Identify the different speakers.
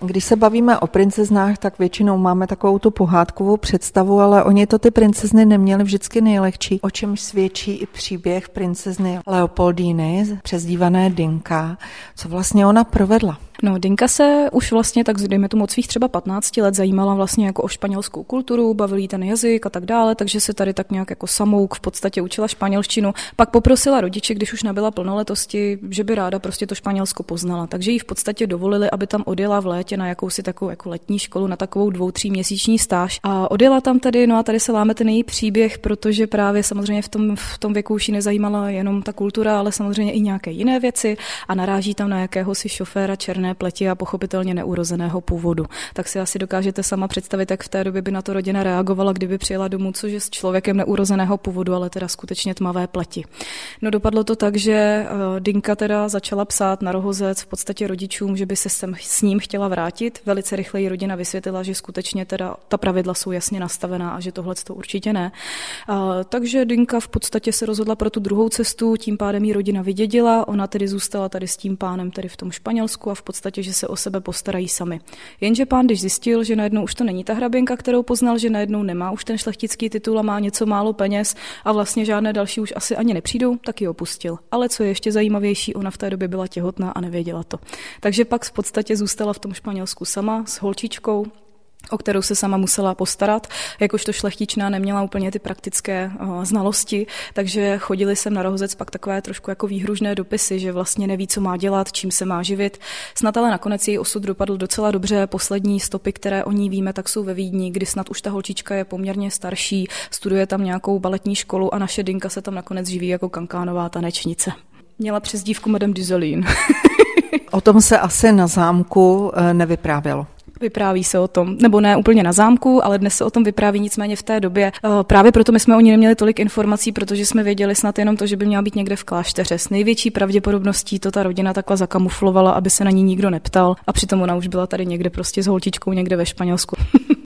Speaker 1: Když se bavíme o princeznách, tak většinou máme takovou tu pohádkovou představu, ale oni to ty princezny neměly vždycky nejlehčí, o čem svědčí i příběh princezny Leopoldíny, přezdívané Dinka, co vlastně ona provedla.
Speaker 2: No, Dinka se už vlastně tak, dejme tomu od svých třeba 15 let zajímala vlastně jako o španělskou kulturu, bavil ten jazyk a tak dále, takže se tady tak nějak jako samouk v podstatě učila španělštinu. Pak poprosila rodiče, když už nabyla plnoletosti, že by ráda prostě to Španělsko poznala. Takže jí v podstatě dovolili, aby tam odjela v létě na jakousi takovou jako letní školu, na takovou dvou, tří měsíční stáž. A odjela tam tady, no a tady se láme ten její příběh, protože právě samozřejmě v tom, v tom věku už ji nezajímala jenom ta kultura, ale samozřejmě i nějaké jiné věci a naráží tam na jakéhosi šoféra černé černé pleti a pochopitelně neurozeného původu. Tak si asi dokážete sama představit, jak v té době by na to rodina reagovala, kdyby přijela domů, což je s člověkem neurozeného původu, ale teda skutečně tmavé pleti. No dopadlo to tak, že eh, Dinka teda začala psát na rohozec v podstatě rodičům, že by se sem s ním chtěla vrátit. Velice rychle jí rodina vysvětlila, že skutečně teda ta pravidla jsou jasně nastavená a že tohle to určitě ne. A, takže Dinka v podstatě se rozhodla pro tu druhou cestu, tím pádem jí rodina vydědila, ona tedy zůstala tady s tím pánem tedy v tom Španělsku a v podstatě podstatě, že se o sebe postarají sami. Jenže pán, když zjistil, že najednou už to není ta hraběnka, kterou poznal, že najednou nemá už ten šlechtický titul a má něco málo peněz a vlastně žádné další už asi ani nepřijdou, tak ji opustil. Ale co je ještě zajímavější, ona v té době byla těhotná a nevěděla to. Takže pak v podstatě zůstala v tom Španělsku sama s holčičkou, o kterou se sama musela postarat. Jakožto šlechtičná neměla úplně ty praktické uh, znalosti, takže chodili sem na rohozec pak takové trošku jako výhružné dopisy, že vlastně neví, co má dělat, čím se má živit. Snad ale nakonec její osud dopadl docela dobře. Poslední stopy, které o ní víme, tak jsou ve Vídni, kdy snad už ta holčička je poměrně starší, studuje tam nějakou baletní školu a naše Dinka se tam nakonec živí jako kankánová tanečnice. Měla přezdívku Madame Dizolín.
Speaker 1: o tom se asi na zámku eh, nevyprávělo.
Speaker 2: Vypráví se o tom, nebo ne úplně na zámku, ale dnes se o tom vypráví nicméně v té době. Eh, právě proto my jsme o ní neměli tolik informací, protože jsme věděli snad jenom to, že by měla být někde v klášteře. S největší pravděpodobností to ta rodina takhle zakamuflovala, aby se na ní nikdo neptal a přitom ona už byla tady někde prostě s holčičkou někde ve Španělsku.